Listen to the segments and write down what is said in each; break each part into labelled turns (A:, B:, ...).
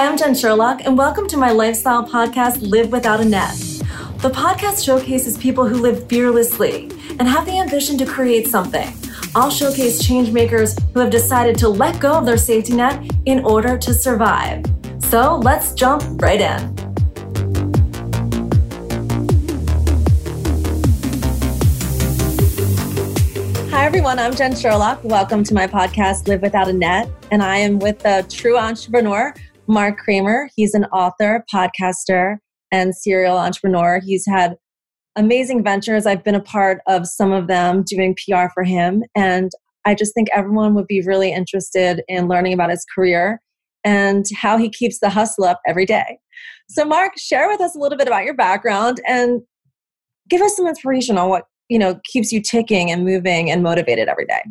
A: Hi, I'm Jen Sherlock, and welcome to my lifestyle podcast, Live Without a Net. The podcast showcases people who live fearlessly and have the ambition to create something. I'll showcase change makers who have decided to let go of their safety net in order to survive. So let's jump right in. Hi, everyone. I'm Jen Sherlock. Welcome to my podcast, Live Without a Net. And I am with the true entrepreneur, Mark Kramer. He's an author, podcaster, and serial entrepreneur. He's had amazing ventures. I've been a part of some of them doing PR for him. And I just think everyone would be really interested in learning about his career and how he keeps the hustle up every day. So, Mark, share with us a little bit about your background and give us some inspiration on what you know keeps you ticking and moving and motivated every day.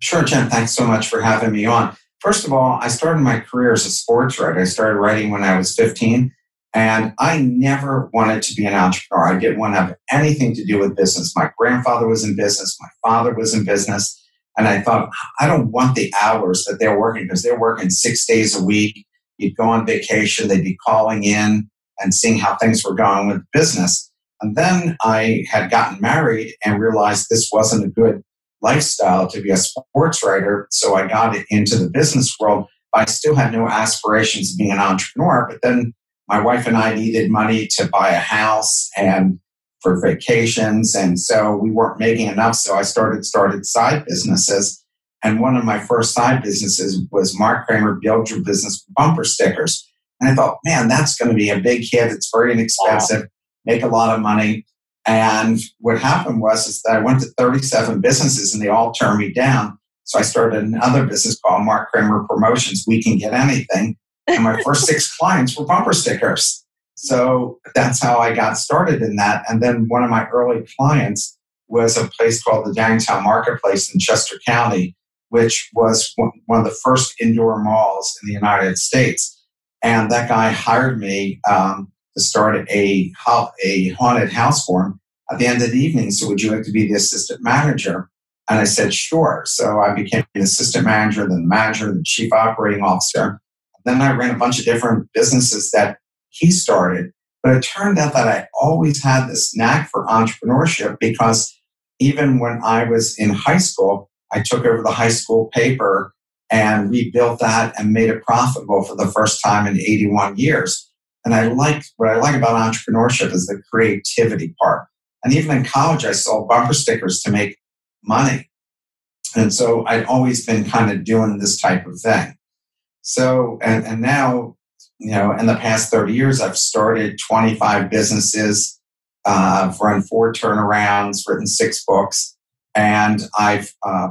B: Sure, Jen. Thanks so much for having me on. First of all, I started my career as a sports writer. I started writing when I was 15, and I never wanted to be an entrepreneur. I didn't want to have anything to do with business. My grandfather was in business, my father was in business. And I thought, I don't want the hours that they're working because they're working six days a week. You'd go on vacation, they'd be calling in and seeing how things were going with business. And then I had gotten married and realized this wasn't a good lifestyle to be a sports writer. So I got into the business world. I still had no aspirations of being an entrepreneur. But then my wife and I needed money to buy a house and for vacations. And so we weren't making enough. So I started started side businesses. And one of my first side businesses was Mark Kramer Build Your Business bumper stickers. And I thought, man, that's going to be a big hit. It's very inexpensive, make a lot of money. And what happened was is that I went to 37 businesses and they all turned me down. So I started another business called Mark Kramer Promotions. We can get anything. And my first six clients were bumper stickers. So that's how I got started in that. And then one of my early clients was a place called the Downtown Marketplace in Chester County, which was one of the first indoor malls in the United States. And that guy hired me um, to start a, a haunted house for him at the end of the evening. So, would you like to be the assistant manager? And I said, sure. So I became the assistant manager, then the manager, the chief operating officer. Then I ran a bunch of different businesses that he started. But it turned out that I always had this knack for entrepreneurship because even when I was in high school, I took over the high school paper and rebuilt that and made it profitable for the first time in 81 years. And I like what I like about entrepreneurship is the creativity part. And even in college, I sold bumper stickers to make money. And so I'd always been kind of doing this type of thing. So, and, and now you know, in the past 30 years, I've started 25 businesses, uh, I've run four turnarounds, written six books, and I've uh,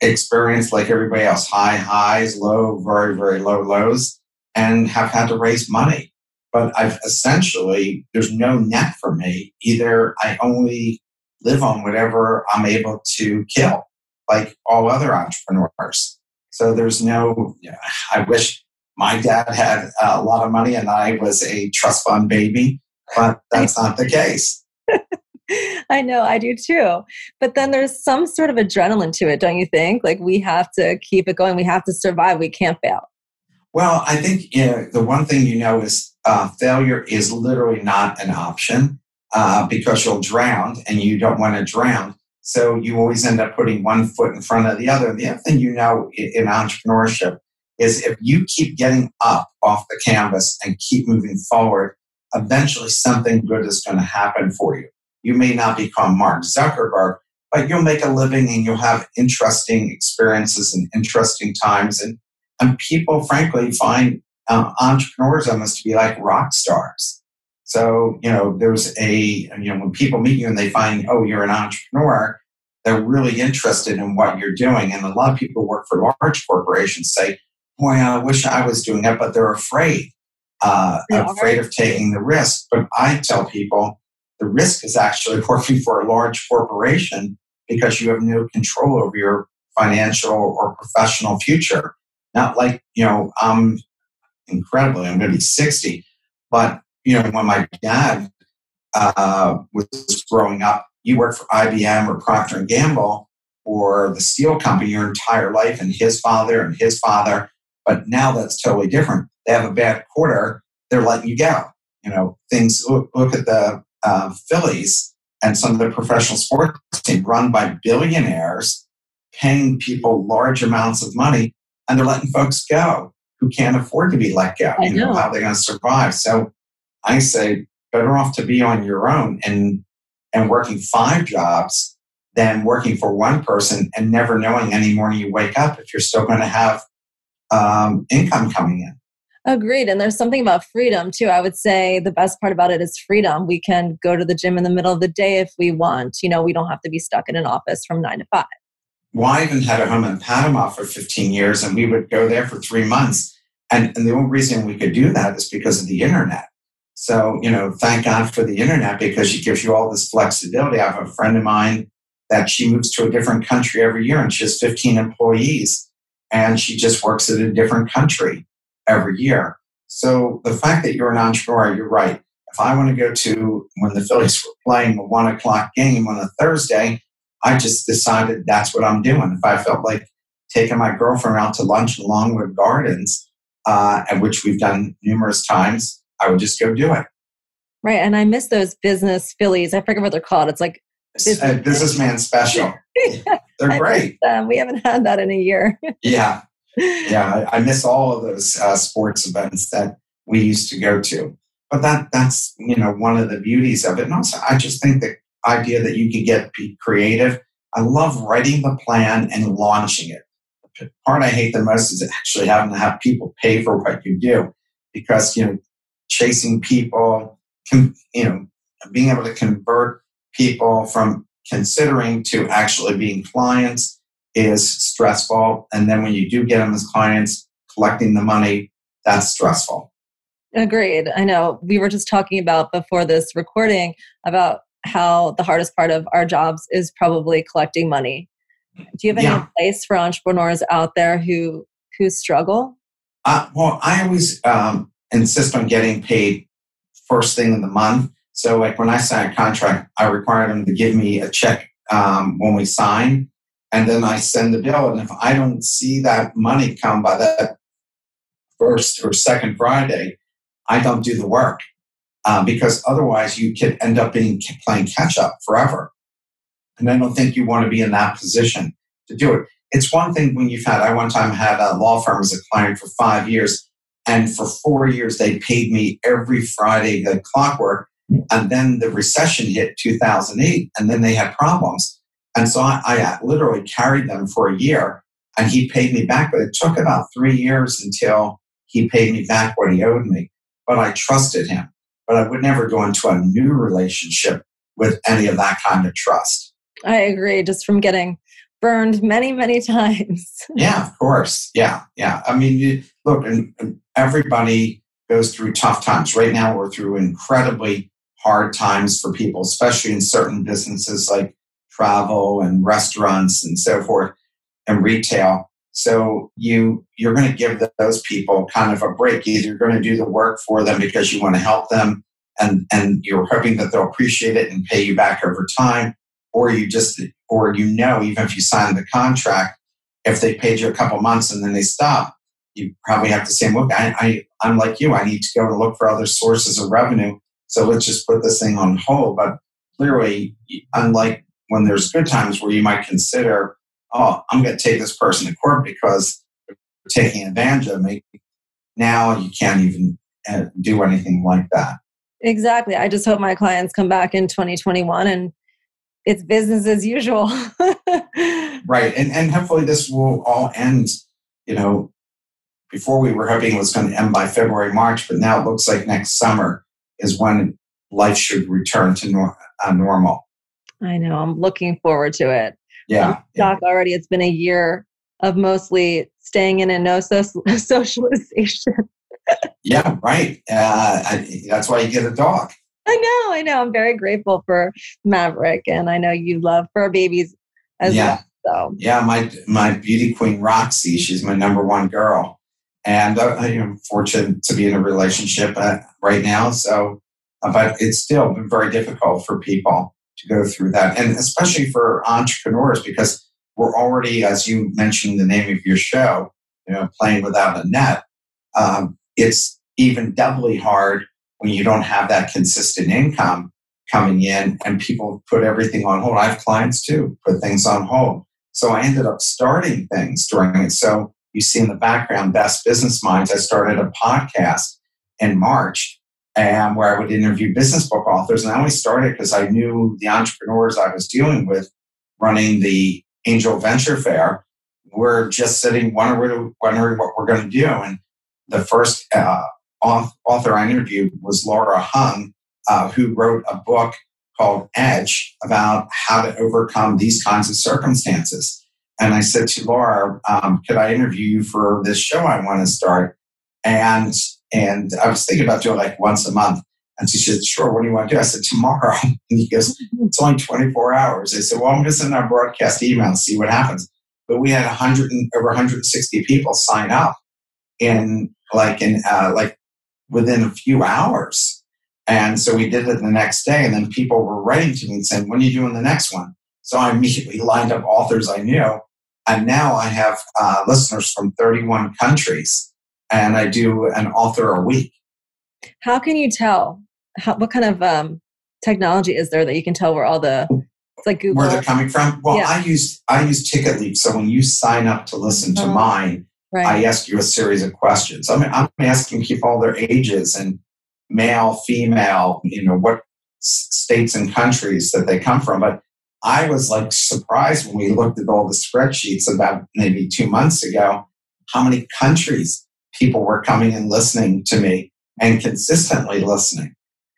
B: experienced, like everybody else, high highs, low, very, very low lows, and have had to raise money. But I've essentially, there's no net for me. Either I only live on whatever I'm able to kill, like all other entrepreneurs. So there's no, you know, I wish my dad had a lot of money and I was a trust fund baby, but that's not the case.
A: I know, I do too. But then there's some sort of adrenaline to it, don't you think? Like we have to keep it going, we have to survive, we can't fail.
B: Well, I think you know, the one thing you know is uh, failure is literally not an option uh, because you'll drown and you don't want to drown. So you always end up putting one foot in front of the other. The other thing you know in, in entrepreneurship is if you keep getting up off the canvas and keep moving forward, eventually something good is going to happen for you. You may not become Mark Zuckerberg, but you'll make a living and you'll have interesting experiences and interesting times. And, and people, frankly, find um, entrepreneurs almost to be like rock stars. So, you know, there's a, you know, when people meet you and they find, oh, you're an entrepreneur, they're really interested in what you're doing. And a lot of people work for large corporations say, boy, I wish I was doing that, but they're afraid, uh, afraid of taking the risk. But I tell people the risk is actually working for a large corporation because you have no control over your financial or professional future. Not like, you know, I'm incredibly, I'm going to be 60, but, you know, when my dad uh, was growing up, you worked for IBM or Procter and Gamble or the steel company your entire life, and his father and his father But now that's totally different. They have a bad quarter, they're letting you go. You know, things look, look at the uh, Phillies and some of the professional sports teams run by billionaires paying people large amounts of money and they're letting folks go who can't afford to be let go.
A: I
B: you know,
A: know.
B: how they're going to survive. So I say better off to be on your own and and working five jobs than working for one person and never knowing any morning you wake up if you're still going to have um, income coming in.
A: Agreed. And there's something about freedom too. I would say the best part about it is freedom. We can go to the gym in the middle of the day if we want. You know, we don't have to be stuck in an office from nine to five.
B: Even had a home in Panama for 15 years, and we would go there for three months. And, and the only reason we could do that is because of the internet. So, you know, thank God for the internet because it gives you all this flexibility. I have a friend of mine that she moves to a different country every year and she has 15 employees and she just works in a different country every year. So the fact that you're an entrepreneur, you're right. If I want to go to when the Phillies were playing a one o'clock game on a Thursday, I just decided that's what I'm doing. If I felt like taking my girlfriend out to lunch in Longwood Gardens, uh, and which we've done numerous times, I would just go do it.
A: Right. And I miss those business Phillies. I forget what they're called. It's like
B: Business, uh, businessman special. They're great.
A: We haven't had that in a year.
B: Yeah. Yeah. I, I miss all of those uh, sports events that we used to go to. But that that's, you know, one of the beauties of it. And also, I just think the idea that you could get be creative. I love writing the plan and launching it. The part I hate the most is actually having to have people pay for what you do because, you know, chasing people, you know, being able to convert people from considering to actually being clients is stressful. And then when you do get them as clients, collecting the money, that's stressful.
A: Agreed. I know. We were just talking about before this recording about how the hardest part of our jobs is probably collecting money. Do you have any
B: Yeah.
A: advice for entrepreneurs out there who who struggle?
B: Uh, well, I always um, insist on getting paid first thing in the month. So, like when I sign a contract, I require them to give me a check um, when we sign, and then I send the bill. And if I don't see that money come by that first or second Friday, I don't do the work uh, because otherwise you could end up being playing catch up forever. And I don't think you want to be in that position to do it. It's one thing when you've had, I one time had a law firm as a client for five years, and for four years they paid me every Friday the clockwork. And then the recession hit 2008, and then they had problems. And so I, I literally carried them for a year, and he paid me back. But it took about three years until he paid me back what he owed me. But I trusted him. But I would never go into a new relationship with any of that kind of trust.
A: I agree. Just from getting burned many, many times.
B: Yeah, of course. Yeah, yeah. I mean, you, look, and, and everybody goes through tough times. Right now, we're through incredibly hard times for people, especially in certain businesses like travel and restaurants and so forth, and retail. So you you're going to give those people kind of a break. Either you're going to do the work for them because you want to help them, and and you're hoping that they'll appreciate it and pay you back over time, or you just or you know even if you sign the contract, if they paid you a couple months and then they stop, you probably have to say, look, I, I I'm like you, I need to go to look for other sources of revenue. So let's just put this thing on hold. But clearly, unlike when there's good times where you might consider, oh, I'm going to take this person to court because they're taking advantage of me. Now you can't even uh, do anything like that.
A: Exactly. I just hope my clients come back in 2021 and it's business as usual.
B: Right. And, and hopefully this will all end, you know, before we were hoping it was going to end by February, March, but now it looks like next summer is when life should return to nor- uh, normal.
A: I know. I'm looking forward to it.
B: Yeah. yeah.
A: Doc, already it's been a year of mostly staying in and no so- socialization.
B: yeah, right. Uh, I, that's why you get a dog.
A: I know, I know. I'm very grateful for Maverick, and I know you love fur babies as
B: Yeah.
A: well. So
B: Yeah, my my beauty queen Roxy, she's my number one girl, and uh, I am fortunate to be in a relationship uh, right now. So, uh, but it's still been very difficult for people to go through that, and especially for entrepreneurs because we're already, as you mentioned, the name of your show, you know, playing without a net. Um, it's even doubly hard when you don't have that consistent income coming in and people put everything on hold. I have clients too, put things on hold. So I ended up starting things during it. So you see in the background, Best Business Minds, I started a podcast in March and where I would interview business book authors. And I only started because I knew the entrepreneurs I was dealing with running the Angel Venture Fair were just sitting wondering, wondering what we're going to do. And the first uh, author I interviewed was Laura Huang, uh, who wrote a book called Edge about how to overcome these kinds of circumstances. And I said to Laura, um, could I interview you for this show I want to start? And and I was thinking about doing like once a month. And she said, sure, what do you want to do? I said, tomorrow. And he goes, it's only 24 hours. I said, well, I'm going to send out a broadcast email and see what happens. But we had 100 and, over 160 people sign up in like in uh, like within a few hours. And so we did it the next day. And then people were writing to me and saying, when are you doing the next one? So I immediately lined up authors I knew. And now I have uh, listeners from 31 countries and I do an author a week.
A: How can you tell? How, what kind of um, technology is there that you can tell where all the it's like Google
B: where they're coming from? Well, yeah. I use I use TicketLeap. So when you sign up to listen to oh, mine, right. I ask you a series of questions. I mean, I'm asking people all their ages and male, female, you know, what states and countries that they come from. But I was like surprised when we looked at all the spreadsheets about maybe two months ago, how many countries people were coming and listening to me and consistently listening.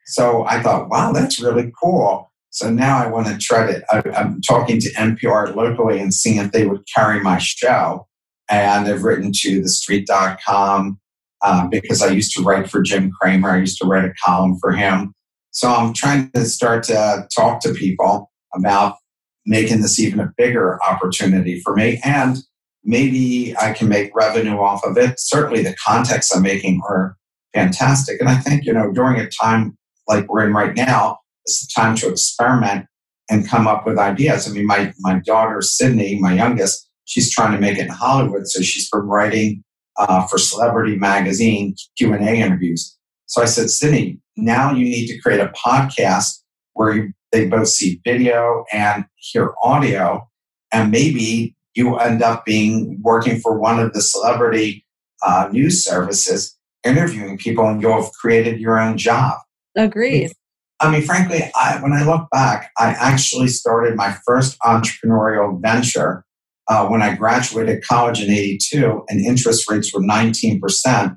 B: So I thought, wow, that's really cool. So now I want to try to, I, am talking to NPR locally and seeing if they would carry my show. And I've written to thestreet.com um, because I used to write for Jim Cramer. I used to write a column for him. So I'm trying to start to talk to people about making this even a bigger opportunity for me. And maybe I can make revenue off of it. Certainly the contexts I'm making are fantastic. And I think, you know, during a time like we're in right now, it's the time to experiment and come up with ideas. I mean, my, my daughter, Sydney, my youngest, she's trying to make it in Hollywood. So she's been writing uh, for Celebrity Magazine Q&A interviews. So I said, Sydney, now you need to create a podcast where you, they both see video and hear audio. And maybe you end up being working for one of the celebrity uh, news services, interviewing people, and you'll have created your own job.
A: Agreed.
B: I mean, frankly, I, when I look back, I actually started my first entrepreneurial venture uh, when I graduated college in 82 and interest rates were 19%.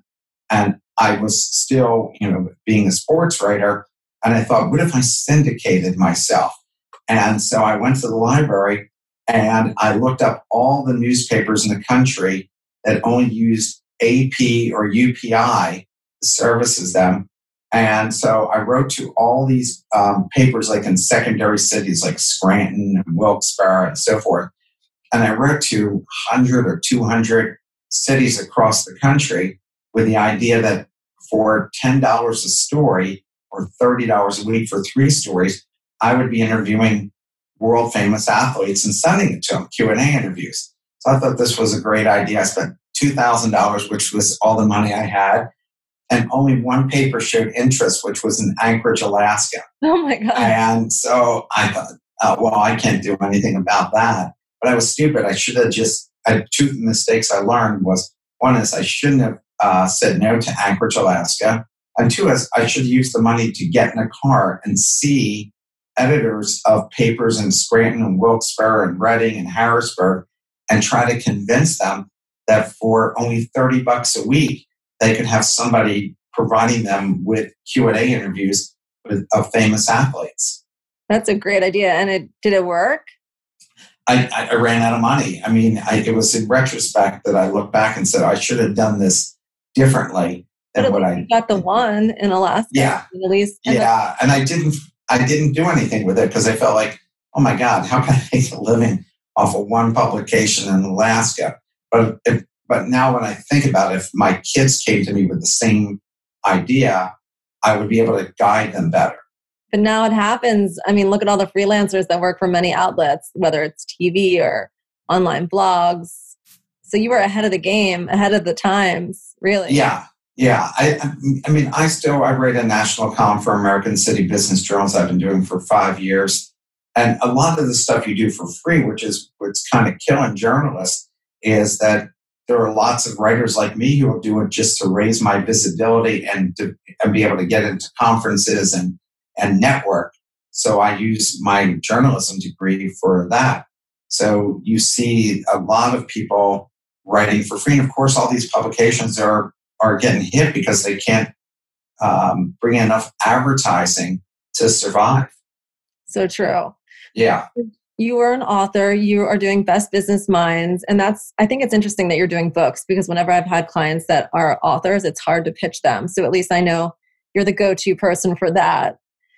B: And I was still, you know, being a sports writer. And I thought, what if I syndicated myself? And so I went to the library and I looked up all the newspapers in the country that only used AP or UPI services them. And so I wrote to all these um, papers, like in secondary cities like Scranton and Wilkes-Barre and so forth. And I wrote to 100 or 200 cities across the country with the idea that for $10 a story or $30 a week for three stories, I would be interviewing world famous athletes and sending it to them, Q&A interviews. So I thought this was a great idea. I spent $2,000, which was all the money I had. And only one paper showed interest, which was in Anchorage, Alaska.
A: Oh my God.
B: And so I thought, uh, well, I can't do anything about that. But I was stupid. I should have just, I, two mistakes I learned was one is I shouldn't have uh, said no to Anchorage, Alaska. And two is I should have used the money to get in a car and see editors of papers in Scranton and Wilkes-Barre and Reading and Harrisburg and try to convince them that for only 30 bucks a week, they could have somebody providing them with Q&A interviews with, of famous athletes.
A: That's a great idea. And it did it work?
B: I, I ran out of money. I mean, I, it was in retrospect that I looked back and said, I should have done this differently than what I
A: got the one in Alaska.
B: Yeah.
A: At least.
B: And yeah. The- and I didn't I didn't do anything with it because I felt like, oh my God, how can I make a living off of one publication in Alaska? But if, but now when I think about it, if my kids came to me with the same idea, I would be able to guide them better.
A: But now it happens. I mean, look at all the freelancers that work for many outlets, whether it's TV or online blogs. So you were ahead of the game, ahead of the times, really.
B: Yeah. Yeah. I, I mean, I still, I write a national column for American City Business Journals I've been doing for five years. And a lot of the stuff you do for free, which is what's kind of killing journalists, is that there are lots of writers like me who will do it just to raise my visibility and to and be able to get into conferences and and network. So I use my journalism degree for that. So you see a lot of people writing for free. And of course, all these publications are, are getting hit because they can't um, bring enough advertising to survive.
A: So true.
B: Yeah.
A: You are an author, you are doing Best Business Minds. And that's, I think it's interesting that you're doing books because whenever I've had clients that are authors, it's hard to pitch them. So at least I know you're the go to person for that.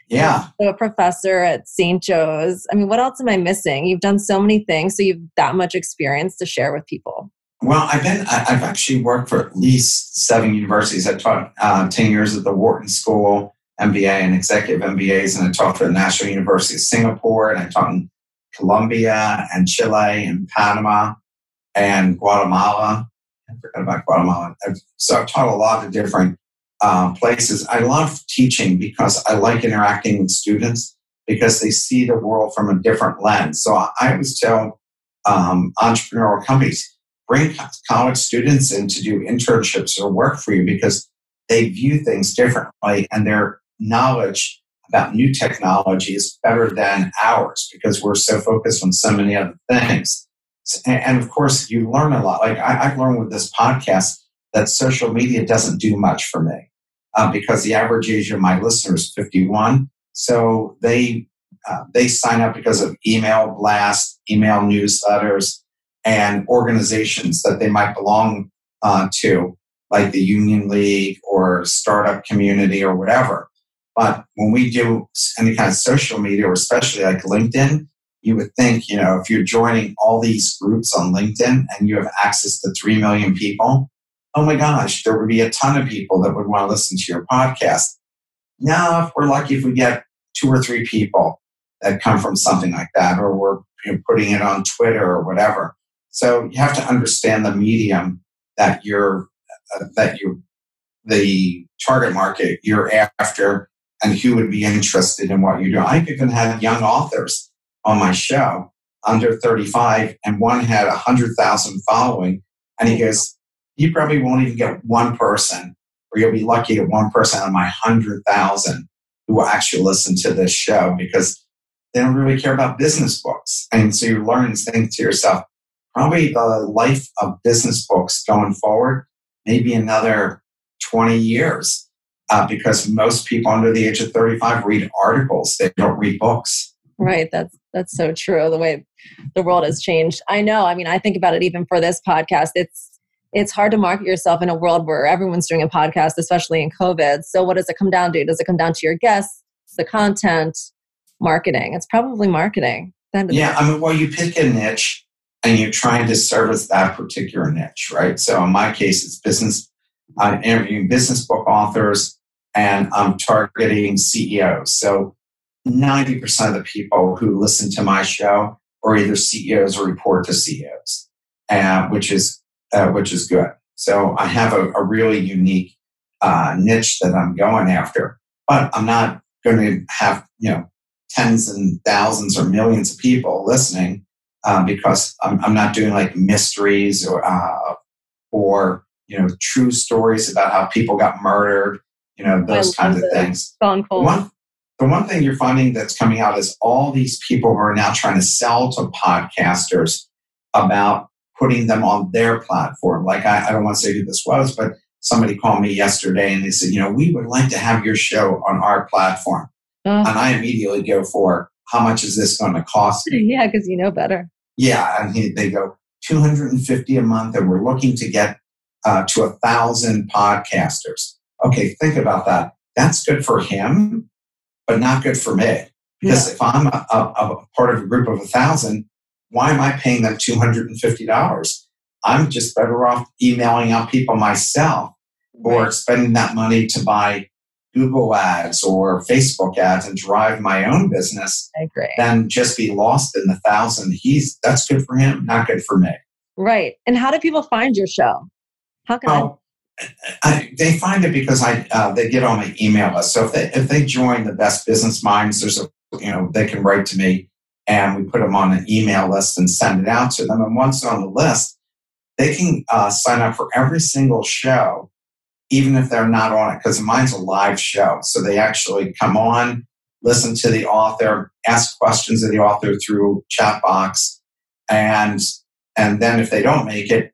B: Yeah.
A: So a professor at St. Joe's. I mean, what else am I missing? You've done so many things, so you've that much experience to share with people.
B: Well, I've been, I've actually worked for at least seven universities. I taught uh, 10 years at the Wharton School, MBA and executive MBAs, and I taught for the National University of Singapore, and I taught in Colombia and Chile and Panama and Guatemala. I forgot about Guatemala. So I've taught a lot of different uh, places. I love teaching because I like interacting with students because they see the world from a different lens. So I always tell um, entrepreneurial companies, bring college students in to do internships or work for you because they view things differently and their knowledge about new technology is better than ours because we're so focused on so many other things. And of course, you learn a lot. Like I've learned with this podcast that social media doesn't do much for me uh, because the average age of my listeners is 51. So they uh, they sign up because of email blasts, email newsletters, and organizations that they might belong uh, to, like the Union League or startup community or whatever. But when we do any kind of social media, or especially like LinkedIn, you would think, you know, if you're joining all these groups on LinkedIn and you have access to 3 million people, oh my gosh, there would be a ton of people that would want to listen to your podcast. Now, if we're lucky if we get two or three people that come from something like that, or we're you know, putting it on Twitter or whatever. So you have to understand the medium that you're uh, that you the target market you're after and who would be interested in what you do. I've even had young authors on my show under 35 and one had a hundred thousand following and he goes you probably won't even get one person, or you'll be lucky to one person out of my 100,000 who will actually listen to this show because they don't really care about business books. And so you learn and think to yourself, probably the life of business books going forward, maybe another 20 years. Uh, because most people under the age of 35 read articles, they don't read books.
A: Right. That's that's so true. The way the world has changed. I know. I mean, I think about it even for this podcast. It's it's hard to market yourself in a world where everyone's doing a podcast, especially in COVID. So, what does it come down to? Does it come down to your guests, the content, marketing? It's probably marketing.
B: Yeah, I mean, well, you pick a niche and you're trying to service that particular niche, right? So, in my case, it's business. I'm interviewing business book authors and I'm targeting CEOs. So, 90% of the people who listen to my show are either CEOs or report to CEOs, uh, which is uh, which is good. So I have a, a really unique uh, niche that I'm going after, but I'm not going to have you know tens and thousands or millions of people listening um, because I'm, I'm, not doing like mysteries or uh, or you know true stories about how people got murdered, you know those kinds of things.
A: Gone cold.
B: One, the one thing you're finding that's coming out is all these people who are now trying to sell to podcasters about putting them on their platform. Like, I, I don't want to say who this was, but somebody called me yesterday and they said, you know, we would like to have your show on our platform. Uh, and I immediately go for, how much is this going to cost me?
A: Yeah, because you know better.
B: Yeah. And he, they go, 250 a month, and we're looking to get uh, to a thousand podcasters. Okay, think about that. That's good for him, but not good for me. Because yeah. if I'm a, a, a, part of a group of a thousand, why am I paying them $250? I'm just better off emailing out people myself or spending that money to buy Google ads or Facebook ads and drive my own business
A: I agree.
B: than just be lost in the thousand. He's that's good for him, not good for me.
A: Right. And how do people find your show? How can
B: well, I? I they find it because I uh, they get on my email list. So if they if they join the Best Business Minds, there's a you know they can write to me and we put them on an email list and send it out to them. And once on the list, they can uh, sign up for every single show, even if they're not on it, because mine's a live show. So they actually come on, listen to the author, ask questions of the author through chat box, and and then if they don't make it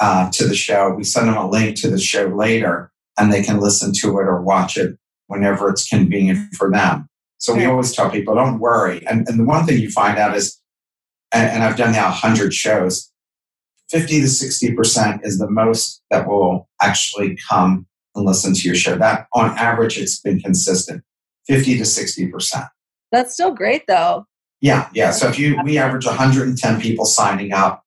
B: uh, to the show, we send them a link to the show later, and they can listen to it or watch it whenever it's convenient for them. So we always tell people, don't worry. And, and the one thing you find out is, and, and I've done now 100 shows, 50 to 60% is the most that will actually come and listen to your show. That on average, it's been consistent 50 to 60%.
A: That's still great though.
B: Yeah, yeah. So if you, we average 110 people signing up.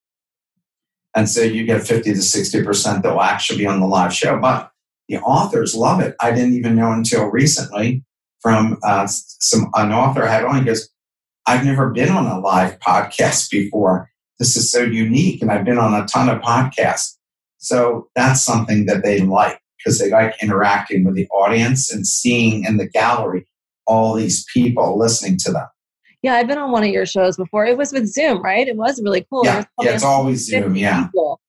B: And so you get 50 to 60% that will actually be on the live show. But the authors love it. I didn't even know until recently from uh, some an author I had on. He goes, "I've never been on a live podcast before. This is so unique, and I've been on a ton of podcasts. So that's something that they like because they like interacting with the audience and seeing in the gallery all these people listening to them.
A: Yeah, I've been on one of your shows before. It was with Zoom, right? It was really cool.
B: Yeah, yeah it's always Zoom. Yeah. People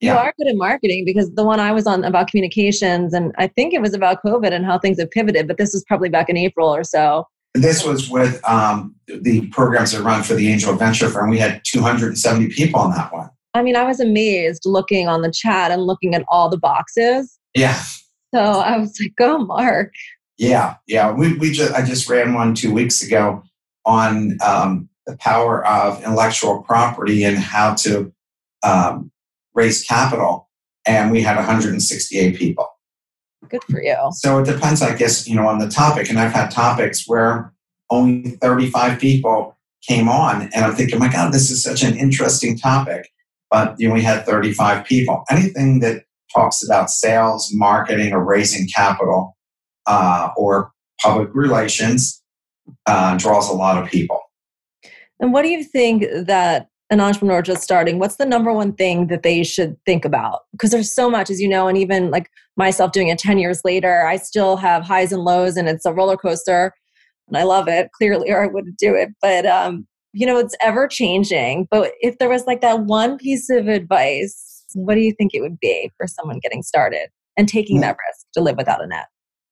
A: you yeah. are good at marketing because the one I was on about communications, and I think it was about COVID and how things have pivoted, but this was probably back in April or so.
B: This was with um, the programs that run for the Angel Venture Firm. We had 270 people on that one.
A: I mean, I was amazed looking on the chat and looking at all the boxes.
B: Yeah.
A: So I was like, go, Mark.
B: Yeah, yeah. We, we just I just ran one two weeks ago on um, the power of intellectual property and how to um, raise capital, and we had 168 people.
A: Good for you.
B: So it depends, I guess, you know, on the topic. And I've had topics where only 35 people came on, and I'm thinking, my God, this is such an interesting topic. But you know, we had 35 people. Anything that talks about sales, marketing, or raising capital, uh, or public relations uh, draws a lot of people.
A: And what do you think that an entrepreneur just starting, what's the number one thing that they should think about? Because there's so much, as you know, and even like myself doing it 10 years later, I still have highs and lows and it's a roller coaster and I love it clearly, or I wouldn't do it. But, um, you know, it's ever changing. But if there was like that one piece of advice, what do you think it would be for someone getting started and taking that risk to live without a net?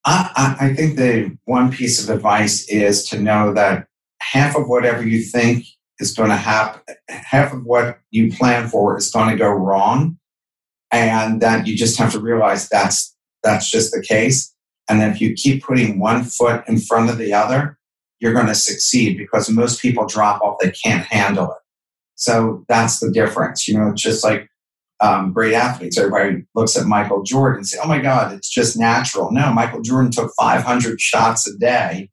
B: I, I think the one piece of advice is to know that half of whatever you think is going to happen. Half of what you plan for is going to go wrong, and that you just have to realize that's that's just the case. And if you keep putting one foot in front of the other, you're going to succeed because most people drop off; they can't handle it. So that's the difference. You know, it's just like um, great athletes. Everybody looks at Michael Jordan and say, "Oh my God, it's just natural." No, Michael Jordan took 500 shots a day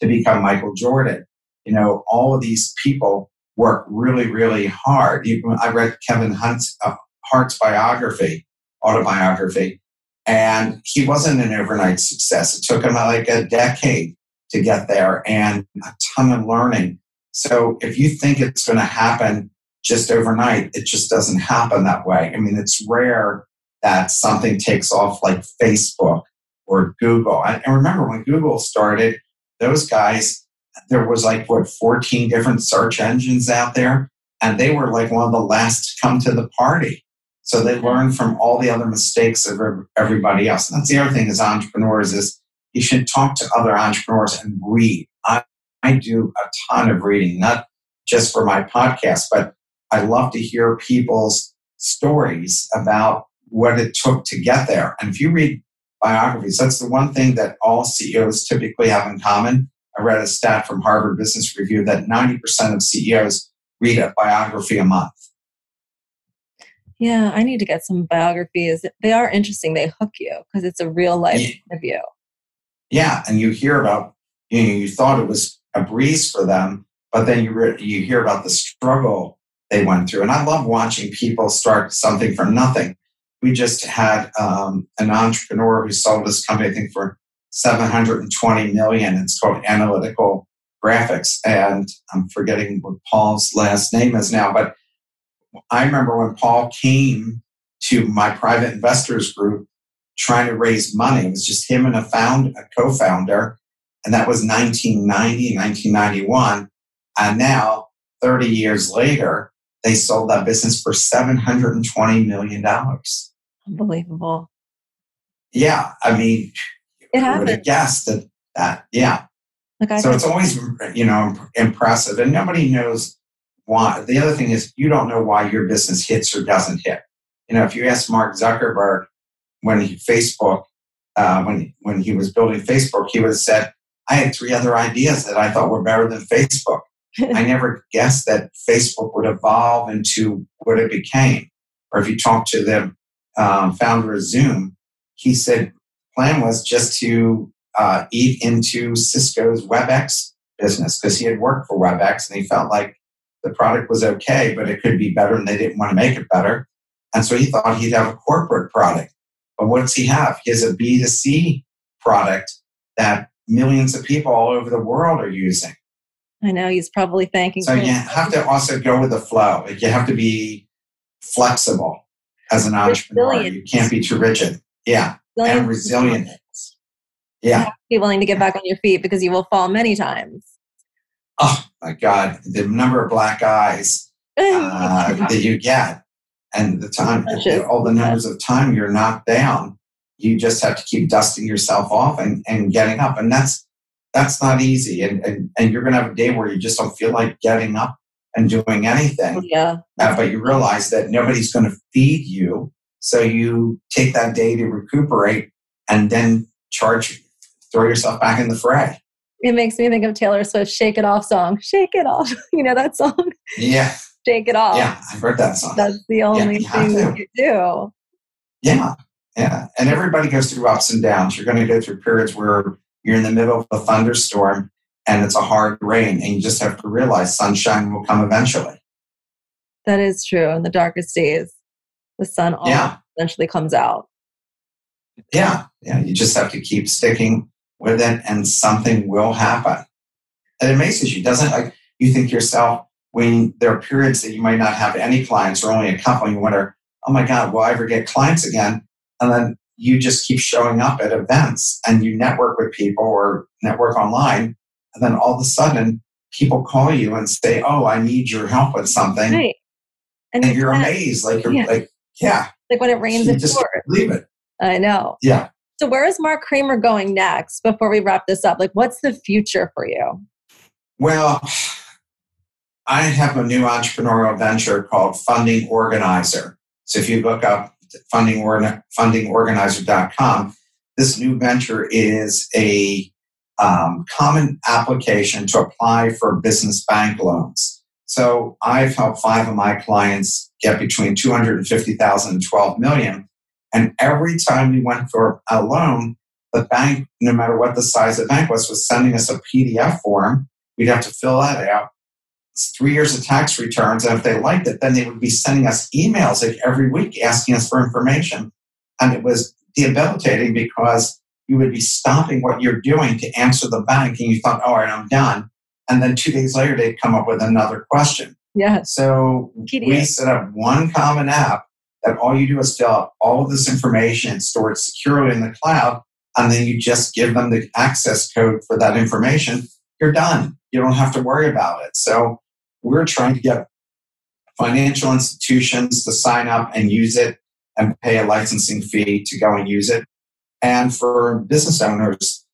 B: to become Michael Jordan you know, all of these people work really, really hard. Even I read Kevin Hunt's, uh, Hart's biography, autobiography, and he wasn't an overnight success. It took him like a decade to get there and a ton of learning. So if you think it's going to happen just overnight, it just doesn't happen that way. I mean, it's rare that something takes off like Facebook or Google. And remember when Google started, those guys there was like what 14 different search engines out there and they were like one of the last to come to the party. So they learned from all the other mistakes of everybody else. And that's the other thing as entrepreneurs is you should talk to other entrepreneurs and read. I, I do a ton of reading not just for my podcast but i love to hear people's stories about what it took to get there. And if you read biographies that's the one thing that all ceos typically have in common I read a stat from Harvard Business Review that 90% of CEOs read a biography a month.
A: Yeah, I need to get some biographies. They are interesting. They hook you because it's a real life yeah. interview.
B: Yeah, and you hear about you know you thought it was a breeze for them, but then you re- you hear about the struggle they went through. And I love watching people start something from nothing. We just had um, an entrepreneur who sold his company, I think, for 720 million. It's called Analytical Graphics. And I'm forgetting what Paul's last name is now, but I remember when Paul came to my private investors group trying to raise money. It was just him and a found a co-founder, and that was 1990, 1991. And now, 30 years later, they sold that business for 720 million dollars.
A: Unbelievable.
B: Yeah, I mean,
A: it
B: who would have guessed that? That yeah. Like so it's always you know impressive, and nobody knows why. The other thing is you don't know why your business hits or doesn't hit. You know, if you ask Mark Zuckerberg when he Facebook uh, when when he was building Facebook, he would have said, "I had three other ideas that I thought were better than Facebook. I never guessed that Facebook would evolve into what it became." Or if you talk to the um, founder of Zoom, he said plan was just to uh, eat into Cisco's WebEx business because he had worked for WebEx and he felt like the product was okay, but it could be better and they didn't want to make it better. And so he thought he'd have a corporate product. But what does he have? He has a B2C product that millions of people all over the world are using.
A: I know he's probably thanking.
B: So you have to also go with the flow. Like you have to be flexible as an entrepreneur. You can't be too rigid. Yeah, and resilient. Yeah,
A: be willing to get back on your feet because you will fall many times.
B: Oh my God, the number of black eyes uh, that you get and the time, all the numbers of time you're knocked down, you just have to keep dusting yourself off and, and getting up. And that's, that's not easy. And, and, and you're going to have a day where you just don't feel like getting up and doing anything.
A: Yeah.
B: Uh, but you realize that nobody's going to feed you. So you take that day to recuperate and then charge, throw yourself back in the fray.
A: It makes me think of Taylor Swift's Shake It Off song. Shake It Off. You know that song?
B: Yeah
A: shake it off.
B: Yeah, I've heard that song.
A: That's the only yeah, thing you, you do.
B: Yeah, yeah. And everybody goes through ups and downs. You're going to go through periods where you're in the middle of a thunderstorm and it's a hard rain, and you just have to realize sunshine will come eventually.
A: That is true. In the darkest days, the sun yeah. eventually comes out.
B: Yeah, yeah. You just have to keep sticking with it, and something will happen. It amazes you, doesn't like you think yourself, when there are periods that you might not have any clients or only a couple, you wonder, oh my God, will I ever get clients again? And then you just keep showing up at events and you network with people or network online. And then all of a sudden, people call you and say, oh, I need your help with something.
A: Right.
B: And, and you're amazed. Like, you're yeah. like, yeah.
A: Like when it rains,
B: you just believe it.
A: I know.
B: Yeah.
A: So where is Mark Kramer going next before we wrap this up? Like, what's the future for you?
B: Well, I have a new entrepreneurial venture called Funding Organizer. So if you look up funding fundingorganizer.com, this new venture is a um, common application to apply for business bank loans. So I've helped five of my clients get between 250,000 and 12 million. And every time we went for a loan, the bank, no matter what the size of the bank was, was sending us a PDF form. We'd have to fill that out It's three years of tax returns. And if they liked it, then they would be sending us emails like every week asking us for information. And it was debilitating because you would be stopping what you're doing to answer the bank and you thought, all right, I'm done. And then two days later, they'd come up with another question.
A: Yeah.
B: So we set up one common app that all you do is fill out all of this information, store it securely in the cloud, and then you just give them the access code for that information. You're done. You don't have to worry about it. So we're trying to get financial institutions to sign up and use it and pay a licensing fee to go and use it. And for business owners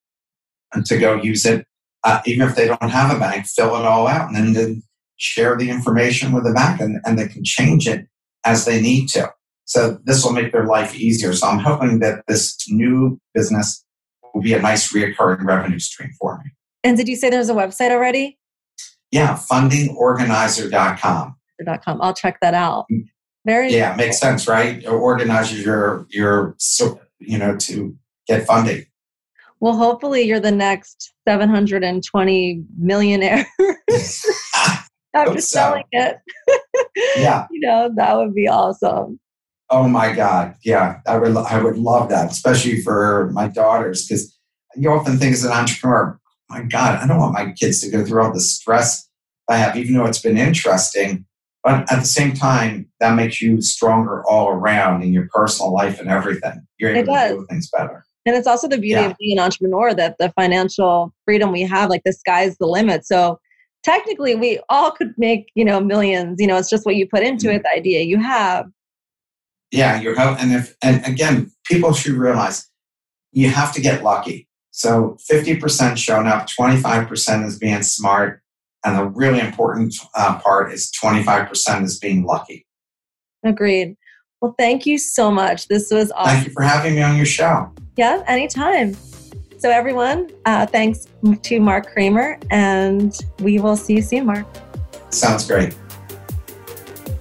B: to go use it, uh, even if they don't have a bank, fill it all out and then share the information with the bank and, and they can change it as they need to. So this will make their life easier. So I'm hoping that this new business will be a nice reoccurring revenue stream for me.
A: And did you say there's a website already?
B: Yeah, fundingorganizer.com.
A: .com. I'll check that out. Very
B: yeah, makes sense, right? It organizes your your you know to get funding.
A: Well, hopefully you're the next 720 millionaire after so. selling it.
B: yeah,
A: you know that would be awesome.
B: Oh my God, yeah, I would I would love that, especially for my daughters because you often think as an entrepreneur, my God, I don't want my kids to go through all the stress I have, even though it's been interesting. But at the same time, that makes you stronger all around in your personal life and everything. You're able to do things better.
A: And it's also the beauty yeah. of being an entrepreneur that the financial freedom we have, like the sky's the limit. So technically we all could make, you know, millions. You know, it's just what you put into mm-hmm. it, the idea you have.
B: Yeah, you're and if and again, people should realize you have to get lucky. So 50% showing up, 25% is being smart, and the really important uh, part is 25% is being lucky.
A: Agreed. Well, thank you so much. This was awesome.
B: Thank you for having me on your show.
A: Yeah, anytime. So, everyone, uh, thanks to Mark Kramer, and we will see you soon, Mark.
B: Sounds great.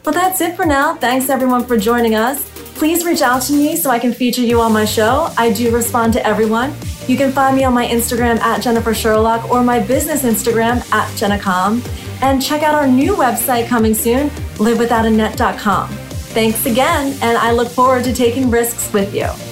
A: Well, that's it for now. Thanks, everyone, for joining us. Please reach out to me so I can feature you on my show. I do respond to everyone. You can find me on my Instagram at Jennifer Sherlock or my business Instagram at JennaCom. And check out our new website coming soon, livewithoutanet.com. Thanks again, and I look forward to taking risks with you.